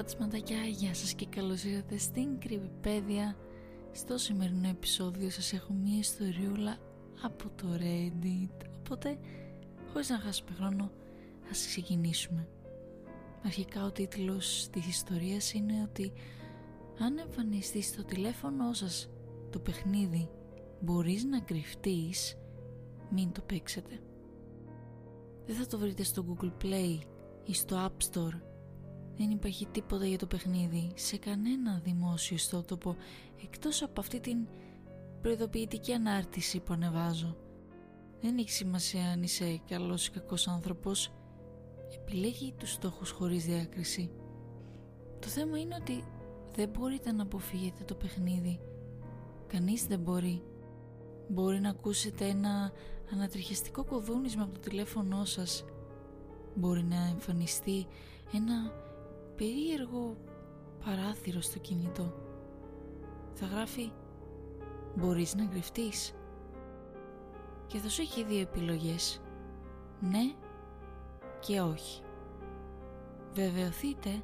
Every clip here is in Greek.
φατσματακιά, γεια σας και καλώς ήρθατε στην Κρυβιπέδια Στο σημερινό επεισόδιο σας έχω μία ιστοριούλα από το Reddit Οπότε, χωρίς να χάσουμε χρόνο, ας ξεκινήσουμε Αρχικά ο τίτλος της ιστορίας είναι ότι αν εμφανιστείς στο τηλέφωνο σας το παιχνίδι μπορείς να κρυφτείς, μην το παίξετε. Δεν θα το βρείτε στο Google Play ή στο App Store. Δεν υπάρχει τίποτα για το παιχνίδι σε κανένα δημόσιο ιστότοπο εκτός από αυτή την προειδοποιητική ανάρτηση που ανεβάζω. Δεν έχει σημασία αν είσαι καλός ή κακός άνθρωπος. Επιλέγει τους στόχους χωρίς διάκριση. Το θέμα είναι ότι δεν μπορείτε να αποφύγετε το παιχνίδι. Κανείς δεν μπορεί. Μπορεί να ακούσετε ένα ανατριχιαστικό κοδούνισμα από το τηλέφωνό σας. Μπορεί να εμφανιστεί ένα περίεργο παράθυρο στο κινητό. Θα γράφει «Μπορείς να κρυφτείς» και θα σου έχει δύο επιλογές «Ναι» και «Όχι». Βεβαιωθείτε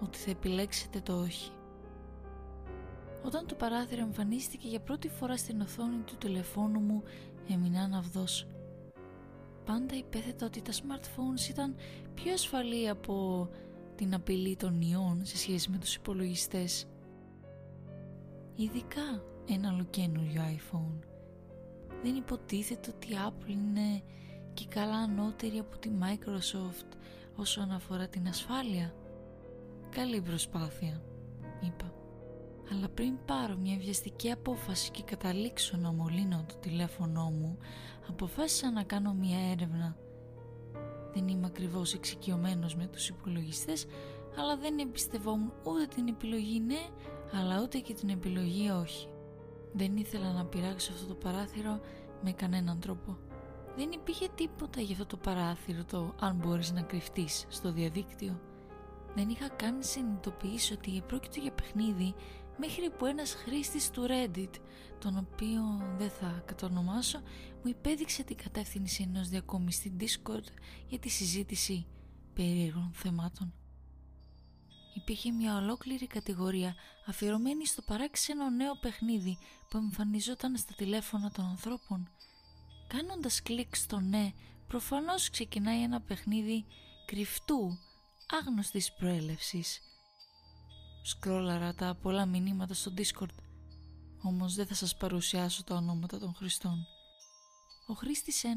ότι θα επιλέξετε το «Όχι». Όταν το παράθυρο εμφανίστηκε για πρώτη φορά στην οθόνη του τηλεφώνου μου έμεινα αναυδός. Πάντα υπέθετα ότι τα smartphones ήταν πιο ασφαλή από την απειλή των ιών σε σχέση με τους υπολογιστές. Ειδικά ένα ολοκένουργιο iPhone. Δεν υποτίθεται ότι η Apple είναι και καλά ανώτερη από τη Microsoft όσον αφορά την ασφάλεια. Καλή προσπάθεια, είπα αλλά πριν πάρω μια βιαστική απόφαση και καταλήξω να μολύνω το τηλέφωνό μου, αποφάσισα να κάνω μια έρευνα. Δεν είμαι ακριβώς εξοικειωμένος με τους υπολογιστές, αλλά δεν εμπιστευόμουν ούτε την επιλογή ναι, αλλά ούτε και την επιλογή όχι. Δεν ήθελα να πειράξω αυτό το παράθυρο με κανέναν τρόπο. Δεν υπήρχε τίποτα για αυτό το παράθυρο το αν μπορείς να κρυφτείς στο διαδίκτυο. Δεν είχα καν συνειδητοποιήσει ότι πρόκειται για παιχνίδι μέχρι που ένας χρήστης του Reddit, τον οποίο δεν θα κατονομάσω, μου υπέδειξε την κατεύθυνση ενός διακομιστή Discord για τη συζήτηση περίεργων θεμάτων. Υπήρχε μια ολόκληρη κατηγορία αφιερωμένη στο παράξενο νέο παιχνίδι που εμφανιζόταν στα τηλέφωνα των ανθρώπων. Κάνοντας κλικ στο ναι, προφανώς ξεκινάει ένα παιχνίδι κρυφτού, άγνωστης προέλευσης, Σκρόλαρα τα πολλά μηνύματα στο Discord. Όμως δεν θα σας παρουσιάσω τα ονόματα των χρηστών Ο χρήστης 1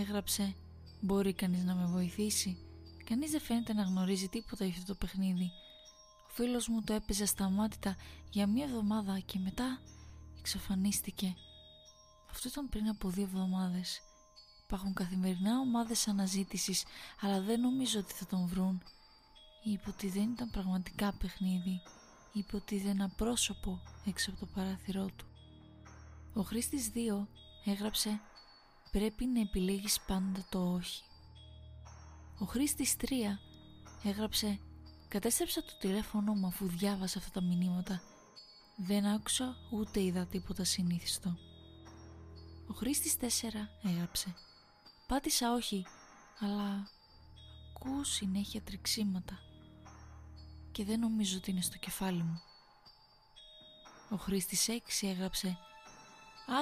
έγραψε Μπορεί κανείς να με βοηθήσει; Κανείς δεν φαίνεται να γνωρίζει τίποτα για αυτό το παιχνίδι Ο φίλος μου το έπαιζε σταμάτητα για μία εβδομάδα και μετά εξαφανίστηκε. Αυτό ήταν πριν από δύο εβδομάδες. Υπάρχουν καθημερινά ομάδες αναζήτησης αλλά δεν νομίζω ότι θα τον βρουν είπε ότι δεν ήταν πραγματικά παιχνίδι. Είπε ότι είδε ένα πρόσωπο έξω από το παράθυρό του. Ο χρήστης 2 έγραψε πρέπει να επιλέγεις πάντα το όχι ο χρήστης 3 έγραψε κατέστρεψα το τηλέφωνο μου αφού διάβασα αυτά τα μηνύματα. Δεν άκουσα ούτε είδα τίποτα συνήθιστο ο χρήστης 4 έγραψε πάτησα όχι αλλά ακούω συνέχεια τρεξίματα και δεν νομίζω ότι είναι στο κεφάλι μου. Ο χρήστης 6 έγραψε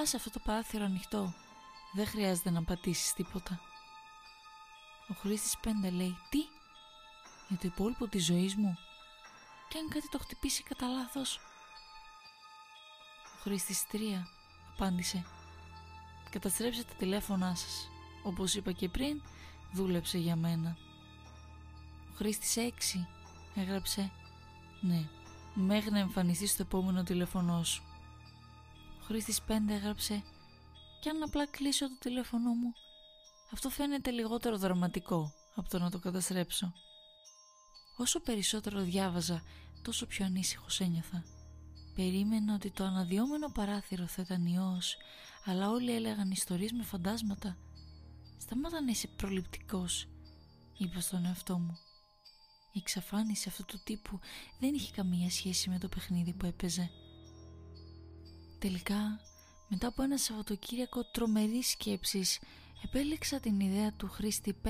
«Άσε αυτό το παράθυρο ανοιχτό, δεν χρειάζεται να πατήσεις τίποτα». Ο χρήστης 5 λέει «Τι, για το υπόλοιπο της ζωής μου» και αν κάτι το χτυπήσει κατά λάθος. Ο χρήστης 3 απάντησε «Καταστρέψτε τα τηλέφωνά σας, όπως είπα και πριν, δούλεψε για μένα». Ο χρήστης 6 έγραψε «Ναι, μέχρι να εμφανιστείς στο επόμενο τηλέφωνό σου». Ο χρήστης 5 έγραψε «Κι αν απλά κλείσω το τηλέφωνο μου, αυτό φαίνεται λιγότερο δραματικό από το να το καταστρέψω». Όσο περισσότερο διάβαζα, τόσο πιο ανήσυχος ένιωθα. Περίμενα ότι το αναδιόμενο παράθυρο θα ήταν ιός, αλλά όλοι έλεγαν ιστορίες με φαντάσματα. «Σταμάτα να είσαι προληπτικός», είπα στον εαυτό μου. Η εξαφάνιση αυτού του τύπου δεν είχε καμία σχέση με το παιχνίδι που έπαιζε. Τελικά, μετά από ένα Σαββατοκύριακο τρομερής σκέψης, επέλεξα την ιδέα του χρήστη 5,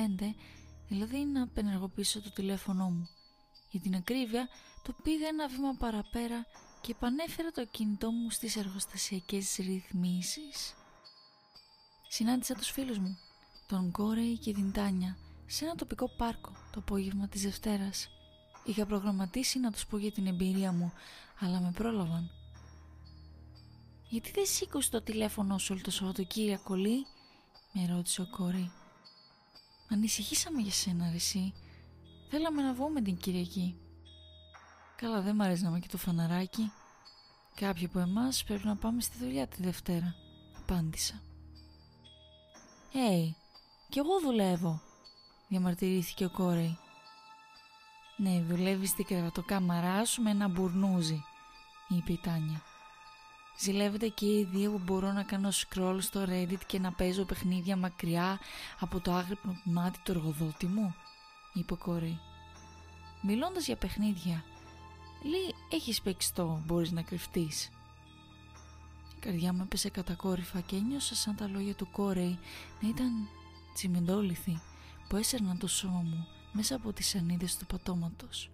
δηλαδή να απενεργοποιήσω το τηλέφωνό μου. Για την ακρίβεια, το πήγα ένα βήμα παραπέρα και επανέφερα το κινητό μου στις εργοστασιακές ρυθμίσεις. Συνάντησα τους φίλους μου, τον Κόρεϊ και την Τάνια, σε ένα τοπικό πάρκο το απόγευμα της Δευτέρας. Είχα προγραμματίσει να τους πω για την εμπειρία μου, αλλά με πρόλαβαν. «Γιατί δεν σήκωσε το τηλέφωνο σου όλο το Σαββατοκύριακο, Λί» με ρώτησε ο Κόρεϊ. «Ανησυχήσαμε για σένα, Ρησί. Θέλαμε να βγούμε την Κυριακή». «Καλά, δεν μ' αρέσει να είμαι και το φαναράκι. Κάποιοι από εμάς πρέπει να πάμε στη δουλειά τη Δευτέρα», απάντησα. «Έι, κι εγώ δουλεύω», διαμαρτυρήθηκε ο Κόρεϊ. «Ναι, δουλεύεις στην κρεβατοκάμαρά σου με ένα μπουρνούζι», είπε η Τάνια. Ζηλεύετε και οι δύο που μπορώ να κάνω scroll στο Reddit και να παίζω παιχνίδια μακριά από το άγρυπνο μάτι του εργοδότη μου, είπε ο Κόρεϊ. Μιλώντας για παιχνίδια, λέει έχεις παίξει το μπορείς να κρυφτείς. Η καρδιά μου έπεσε κατακόρυφα και ένιωσα σαν τα λόγια του Κόρεϊ να ήταν τσιμεντόληθοι που έσαιρναν το σώμα μου μέσα από τις ανίδες του πατώματος.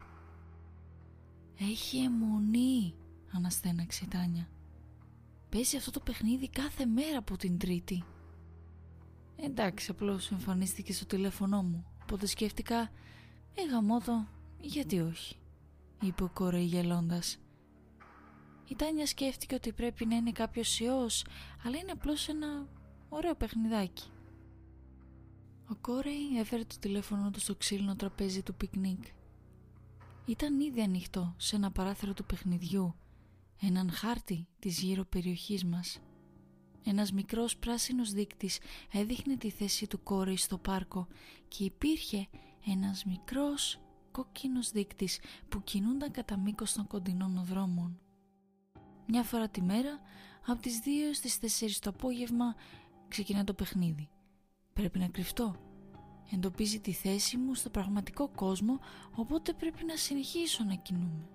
«Έχει αιμονή», αναστέναξε η Τάνια. «Παίζει αυτό το παιχνίδι κάθε μέρα από την Τρίτη». «Εντάξει, απλώς εμφανίστηκε στο τηλέφωνό μου, οπότε σκέφτηκα, ε γαμώτο, γιατί όχι», είπε ο Κόρεϊ γελώντας. Η Τάνια σκέφτηκε ότι πρέπει να είναι κάποιος ιός, αλλά είναι απλώς ένα ωραίο παιχνιδάκι. Ο Κόρεϊ έφερε το τηλέφωνο του στο ξύλινο τραπέζι του πικνίκ. Ήταν ήδη ανοιχτό σε ένα παράθυρο του παιχνιδιού, έναν χάρτη της γύρω περιοχής μας. Ένας μικρός πράσινος δείκτης έδειχνε τη θέση του Κόρεϊ στο πάρκο και υπήρχε ένας μικρός κόκκινος δείκτης που κινούνταν κατά μήκος των κοντινών δρόμων. Μια φορά τη μέρα, από τις 2 στις 4 το απόγευμα, ξεκινά το παιχνίδι. Πρέπει να κρυφτώ. Εντοπίζει τη θέση μου στο πραγματικό κόσμο, οπότε πρέπει να συνεχίσω να κινούμαι.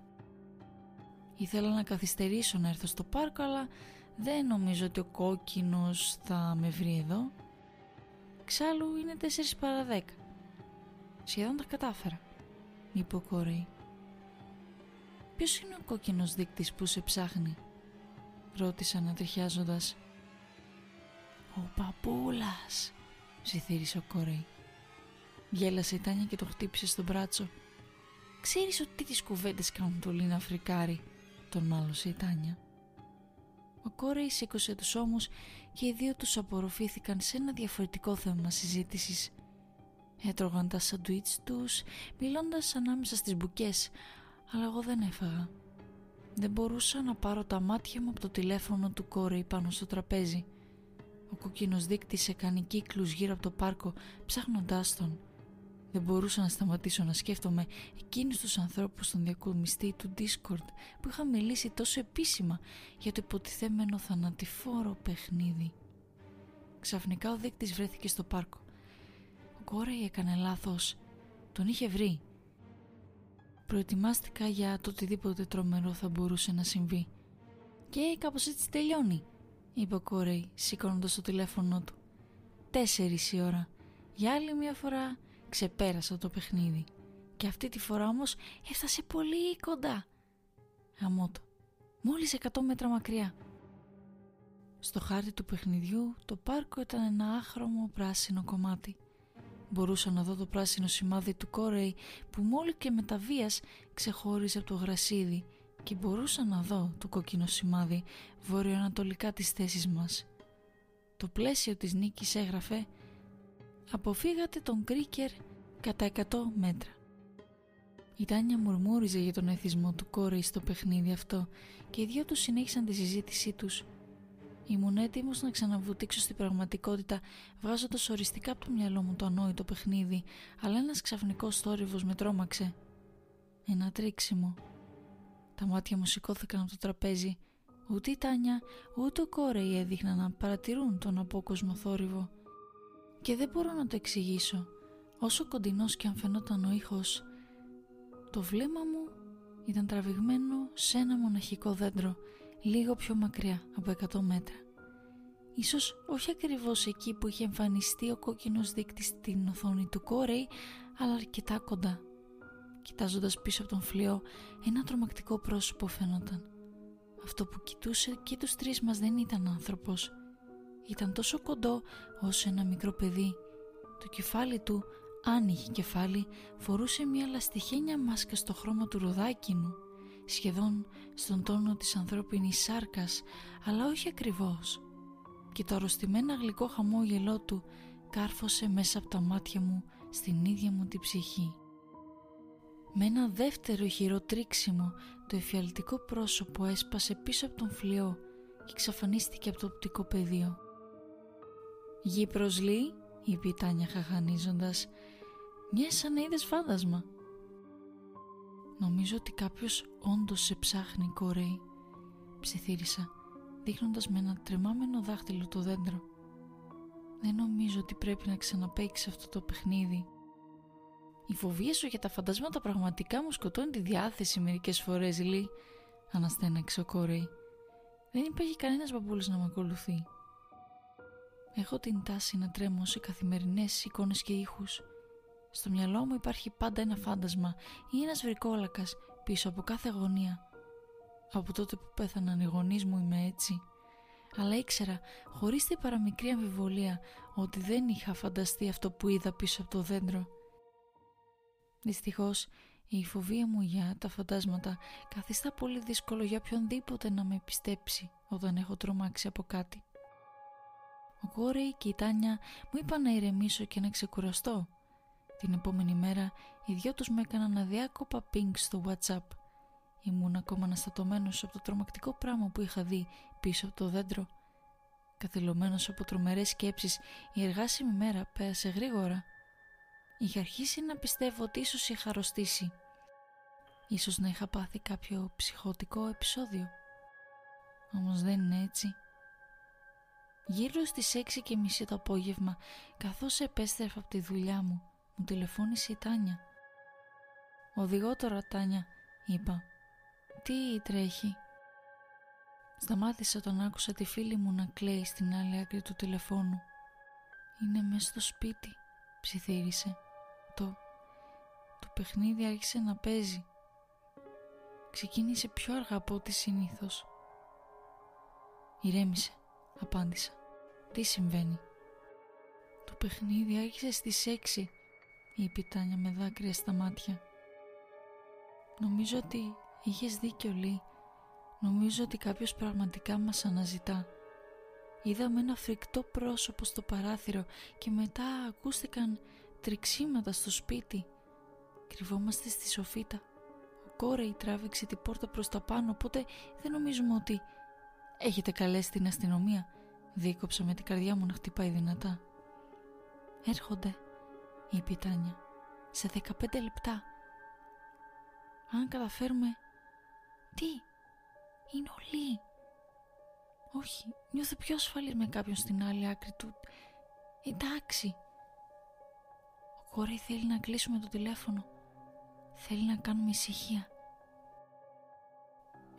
Ήθελα να καθυστερήσω να έρθω στο πάρκο, αλλά δεν νομίζω ότι ο κόκκινος θα με βρει εδώ. Ξάλλου είναι 4 παρα 10. Σχεδόν τα κατάφερα, είπε ο Κορέι. Ποιος είναι ο κόκκινος δείκτης που σε ψάχνει, ρώτησα ανατριχιάζοντας. Ο παππούλας, ψιθύρισε ο Κόρεϊ. Γέλασε η Τάνια και το χτύπησε στο μπράτσο. «Ξέρεις ότι τις κουβέντες κάνουν το Λίνα Φρικάρι», τον μάλωσε η Τάνια. Ο Κόρεϊ σήκωσε τους ώμους και οι δύο τους απορροφήθηκαν σε ένα διαφορετικό θέμα συζήτησης. Έτρωγαν τα σαντουίτς τους, μιλώντας ανάμεσα στις μπουκές, αλλά εγώ δεν έφαγα. Δεν μπορούσα να πάρω τα μάτια μου από το τηλέφωνο του Κόρεϊ πάνω στο τραπέζι. Ο κοκκίνος δείκτης έκανε κύκλους γύρω από το πάρκο ψάχνοντάς τον. Δεν μπορούσα να σταματήσω να σκέφτομαι εκείνους τους ανθρώπους στον διακομιστή του Discord που είχαν μιλήσει τόσο επίσημα για το υποτιθέμενο θανατηφόρο παιχνίδι. Ξαφνικά ο δείκτης βρέθηκε στο πάρκο. Ο Κόρεϊ έκανε λάθος. Τον είχε βρει. Προετοιμάστηκα για το οτιδήποτε τρομερό θα μπορούσε να συμβεί. Και κάπως έτσι τελειώνει είπε ο Κόρεϊ σηκώνοντας το τηλέφωνο του. Τέσσερις η ώρα. Για άλλη μια φορά ξεπέρασα το παιχνίδι. Και αυτή τη φορά όμως έφτασε πολύ κοντά. Γαμώτο. Μόλις 100 μέτρα μακριά. Στο χάρτη του παιχνιδιού το πάρκο ήταν ένα άχρωμο πράσινο κομμάτι. Μπορούσα να δω το πράσινο σημάδι του Κόρεϊ που μόλι και με τα βίας ξεχώριζε από το γρασίδι και μπορούσα να δω το κόκκινο σημάδι βορειοανατολικά της θέσης μας. Το πλαίσιο της νίκης έγραφε «Αποφύγατε τον Κρίκερ κατά 100 μέτρα». Η Τάνια μουρμούριζε για τον εθισμό του κόρη στο παιχνίδι αυτό και οι δυο τους συνέχισαν τη συζήτησή τους. Ήμουν έτοιμος να ξαναβουτήξω στην πραγματικότητα, βγάζοντας οριστικά από το μυαλό μου το ανόητο παιχνίδι, αλλά ένας ξαφνικός θόρυβος με τρόμαξε. Ένα τρίξιμο, τα μάτια μου σηκώθηκαν από το τραπέζι. Ούτε η Τάνια, ούτε ο Κόρεϊ έδειχναν να παρατηρούν τον απόκοσμο θόρυβο. Και δεν μπορώ να το εξηγήσω. Όσο κοντινός και αν φαινόταν ο ήχος, το βλέμμα μου ήταν τραβηγμένο σε ένα μοναχικό δέντρο, λίγο πιο μακριά από 100 μέτρα. Ίσως όχι ακριβώς εκεί που είχε εμφανιστεί ο κόκκινος δείκτης στην οθόνη του Κόρεϊ, αλλά αρκετά κοντά. Κοιτάζοντας πίσω από τον φλοιό, ένα τρομακτικό πρόσωπο φαίνονταν. Αυτό που κοιτούσε και τους τρεις μας δεν ήταν άνθρωπος. Ήταν τόσο κοντό όσο ένα μικρό παιδί. Το κεφάλι του, αν είχε κεφάλι, φορούσε μια λαστιχένια μάσκα στο χρώμα του ροδάκινου, σχεδόν στον τόνο της ανθρώπινης σάρκας, αλλά όχι ακριβώς. Και το αρρωστημένα γλυκό χαμόγελό του κάρφωσε μέσα από τα μάτια μου στην ίδια μου την ψυχή. Με ένα δεύτερο χειρό τρίξιμο το εφιαλτικό πρόσωπο έσπασε πίσω από τον φλοιό και εξαφανίστηκε από το οπτικό πεδίο. «Γη προσλή», είπε η Τάνια χαχανίζοντας, «μιας σαν να είδες φάντασμα». «Νομίζω ότι κάποιος όντως σε ψάχνει, κορέι», ψιθύρισα, δείχνοντας με ένα τρεμάμενο δάχτυλο το δέντρο. «Δεν νομίζω ότι πρέπει να ξαναπαίξεις αυτό το παιχνίδι». Η φοβία σου για τα φαντασμάτα πραγματικά μου σκοτώνει τη διάθεση μερικές φορές, Λί. Αναστέναξε ο Κόρεϊ. Δεν υπάρχει κανένας μπαμπούλης να με ακολουθεί. Έχω την τάση να τρέμω σε καθημερινές εικόνες και ήχους. Στο μυαλό μου υπάρχει πάντα ένα φάντασμα ή ένας βρικόλακας πίσω από κάθε γωνία. Από τότε που πέθαναν οι γονείς μου είμαι έτσι. Αλλά ήξερα, χωρίς την παραμικρή αμφιβολία, ότι δεν είχα φανταστεί αυτό που είδα πίσω από το δέντρο Δυστυχώς η φοβία μου για τα φαντάσματα καθιστά πολύ δύσκολο για οποιονδήποτε να με πιστέψει όταν έχω τρομάξει από κάτι. Ο Κόρεϊ και η Τάνια μου είπαν να ηρεμήσω και να ξεκουραστώ. Την επόμενη μέρα οι δυο τους με έκαναν αδιάκοπα ping στο whatsapp. Ήμουν ακόμα αναστατωμένος από το τρομακτικό πράγμα που είχα δει πίσω από το δέντρο. Καθυλωμένος από τρομερές σκέψεις η εργάσιμη μέρα πέρασε γρήγορα. Είχα αρχίσει να πιστεύω ότι ίσως είχα αρρωστήσει. Ίσως να είχα πάθει κάποιο ψυχοτικό επεισόδιο. Όμως δεν είναι έτσι. Γύρω στις έξι και μισή το απόγευμα, καθώς επέστρεφα από τη δουλειά μου, μου τηλεφώνησε η Τάνια. «Οδηγώ τώρα, Τάνια», είπα. «Τι τρέχει» Σταμάτησα τον άκουσα τη φίλη μου να κλαίει στην άλλη άκρη του τηλεφώνου. «Είναι μέσα στο σπίτι», ψιθύρισε. Το, το παιχνίδι άρχισε να παίζει. Ξεκίνησε πιο αργά από ό,τι συνήθως. «Ηρέμησε», απάντησα. «Τι συμβαίνει» «Το παιχνίδι άρχισε στις έξι», είπε η Τάνια με δάκρυα στα μάτια. «Νομίζω ότι είχες δίκιο, Λί. Νομίζω ότι κάποιος πραγματικά μας αναζητά». Είδαμε ένα φρικτό πρόσωπο στο παράθυρο και μετά ακούστηκαν τριξίματα στο σπίτι. Κρυβόμαστε στη σοφίτα. Ο Κόρεϊ τράβηξε την πόρτα προς τα πάνω, οπότε δεν νομίζουμε ότι... Έχετε καλέσει την αστυνομία. Δίκοψα με την καρδιά μου να χτυπάει δυνατά. Έρχονται, είπε η Τάνια. Σε 15 λεπτά. Αν καταφέρουμε... Τι, είναι όλοι. Όχι, νιώθω πιο ασφαλής με κάποιον στην άλλη άκρη του. Εντάξει, Κόρη θέλει να κλείσουμε το τηλέφωνο. Θέλει να κάνουμε ησυχία.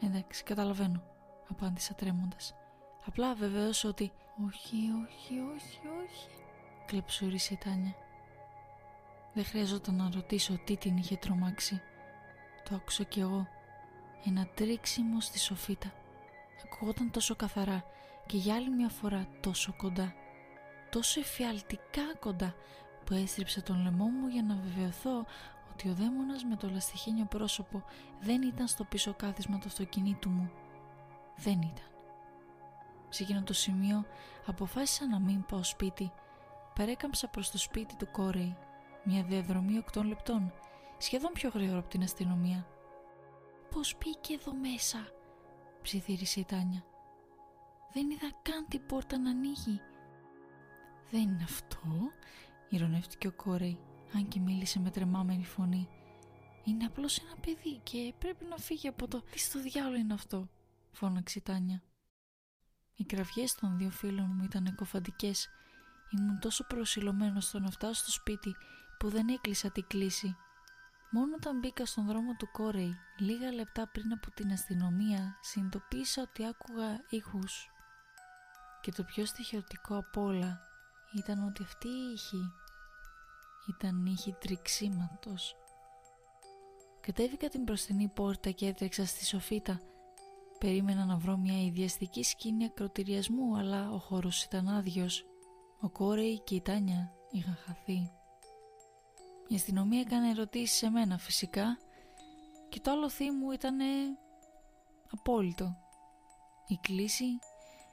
Εντάξει, καταλαβαίνω, απάντησα τρέμοντας. Απλά βεβαίως ότι... Όχι, όχι, όχι, όχι, κλεψούρισε η Τάνια. Δεν χρειαζόταν να ρωτήσω τι την είχε τρομάξει. Το άκουσα κι εγώ. Ένα τρίξιμο στη σοφίτα. Ακούγονταν τόσο καθαρά και για άλλη μια φορά τόσο κοντά. Τόσο εφιαλτικά κοντά που έστριψα τον λαιμό μου για να βεβαιωθώ ότι ο δαίμονας με το λαστιχένιο πρόσωπο δεν ήταν στο πίσω κάθισμα του αυτοκινήτου μου. Δεν ήταν. Σε εκείνο το σημείο αποφάσισα να μην πάω σπίτι. Παρέκαμψα προς το σπίτι του Κόρεϊ, μια διαδρομή 8 λεπτών, σχεδόν πιο γρήγορα από την αστυνομία. «Πώς μπήκε εδώ μέσα» ψιθύρισε η Τάνια. «Δεν είδα καν την πόρτα να ανοίγει». «Δεν είναι αυτό», ηρωνεύτηκε ο Κόρεϊ, αν και μίλησε με τρεμάμενη φωνή. Είναι απλώς ένα παιδί και πρέπει να φύγει από το «Τι στο διάλογο είναι αυτό» φώναξε η Τάνια. Οι κραυγές των δύο φίλων μου ήταν εκοφαντικές. Ήμουν τόσο προσιλωμένος στο να φτάσω στο σπίτι που δεν έκλεισα την κλίση. Μόνο όταν μπήκα στον δρόμο του Κόρεϊ, λίγα λεπτά πριν από την αστυνομία, συνειδητοποίησα ότι άκουγα ήχους. Και το πιο στοιχειωτικό απ' όλα ήταν ότι αυτή η ήχη ήταν ήχη τριξίματος. Κατέβηκα την μπροστινή πόρτα και έτρεξα στη σοφίτα. Περίμενα να βρω μια ιδιαστική σκηνή ακροτηριασμού, αλλά ο χώρος ήταν άδειος. Ο Κόρεϊ και η Τάνια είχαν χαθεί. Η αστυνομία έκανε ερωτήσεις σε μένα φυσικά και το άλλο μου ήταν απόλυτο. Η κλίση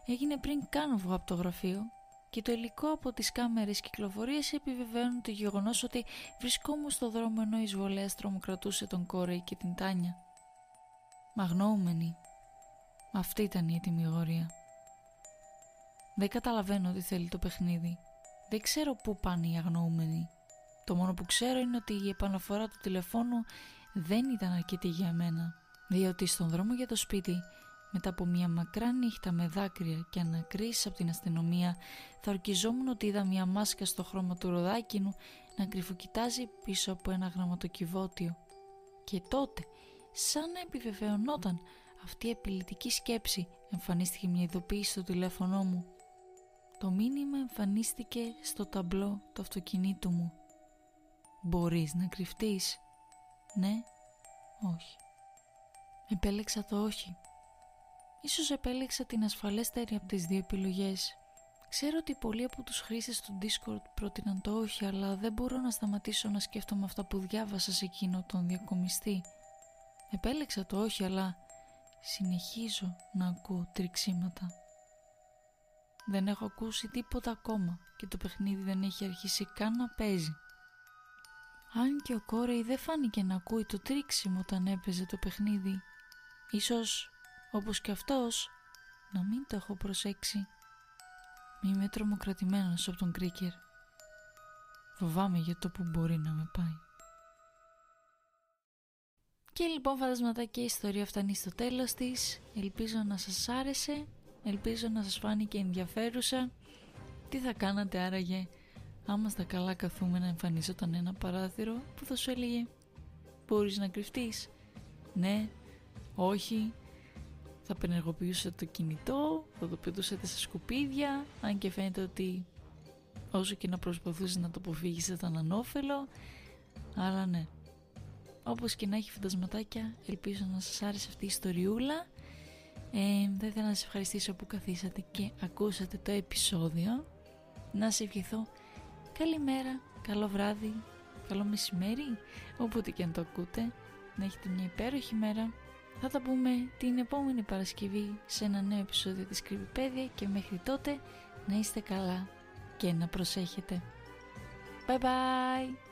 έγινε πριν καν βγω από το γραφείο και το υλικό από τις κάμερες κυκλοφορίας επιβεβαίωνε το γεγονός ότι βρισκόμουν στο δρόμο ενώ η εισβολέας τρομοκρατούσε τον Κόρεϊ και την Τάνια. Μαγνώμενη. Αυτή ήταν η ετοιμιγορία. Δεν καταλαβαίνω τι θέλει το παιχνίδι. Δεν ξέρω πού πάνε οι αγνοούμενοι. Το μόνο που ξέρω είναι ότι η επαναφορά του τηλεφώνου δεν ήταν αρκετή για μένα. Διότι στον δρόμο για το σπίτι μετά από μια μακρά νύχτα με δάκρυα και ανακρίσεις από την αστυνομία θα ορκιζόμουν ότι είδα μια μάσκα στο χρώμα του ροδάκινου να κρυφοκοιτάζει πίσω από ένα γραμματοκιβώτιο. Και τότε, σαν να επιβεβαιωνόταν αυτή η επιλυτική σκέψη, εμφανίστηκε μια ειδοποίηση στο τηλέφωνό μου. Το μήνυμα εμφανίστηκε στο ταμπλό του αυτοκινήτου μου. «Μπορείς να κρυφτείς» «Ναι» «Όχι» Επέλεξα το όχι Ίσως επέλεξα την ασφαλέστερη από τις δύο επιλογές. Ξέρω ότι πολλοί από τους χρήστες του Discord πρότειναν το όχι, αλλά δεν μπορώ να σταματήσω να σκέφτομαι αυτά που διάβασα σε εκείνο τον διακομιστή. Επέλεξα το όχι, αλλά συνεχίζω να ακούω τριξίματα. Δεν έχω ακούσει τίποτα ακόμα και το παιχνίδι δεν έχει αρχίσει καν να παίζει. Αν και ο Κόρεϊ δεν φάνηκε να ακούει το τρίξιμο όταν έπαιζε το παιχνίδι, ίσως όπως και αυτός να μην το έχω προσέξει. Μη είμαι τρομοκρατημένος από τον Κρίκερ. Φοβάμαι για το που μπορεί να με πάει. Και λοιπόν φαντασματάκια η ιστορία φτάνει στο τέλος της. Ελπίζω να σας άρεσε. Ελπίζω να σας φάνηκε ενδιαφέρουσα. Τι θα κάνατε άραγε άμα στα καλά καθούμε να εμφανίζονταν ένα παράθυρο που θα σου έλεγε Μπορείς να κρυφτείς. Ναι, όχι, θα πενεργοποιούσατε το κινητό, θα το πετούσατε σε σκουπίδια, αν και φαίνεται ότι όσο και να προσπαθούσε να το αποφύγεις θα ήταν ανώφελο, αλλά ναι. Όπως και να έχει φαντασματάκια, ελπίζω να σας άρεσε αυτή η ιστοριούλα. Ε, θα ήθελα να σας ευχαριστήσω που καθίσατε και ακούσατε το επεισόδιο. Να σε ευχηθώ καλημέρα, καλό βράδυ, καλό μεσημέρι, όποτε και αν το ακούτε. Να έχετε μια υπέροχη μέρα θα τα πούμε την επόμενη Παρασκευή σε ένα νέο επεισόδιο της Κρυβιπέδια και μέχρι τότε να είστε καλά και να προσέχετε. Bye bye!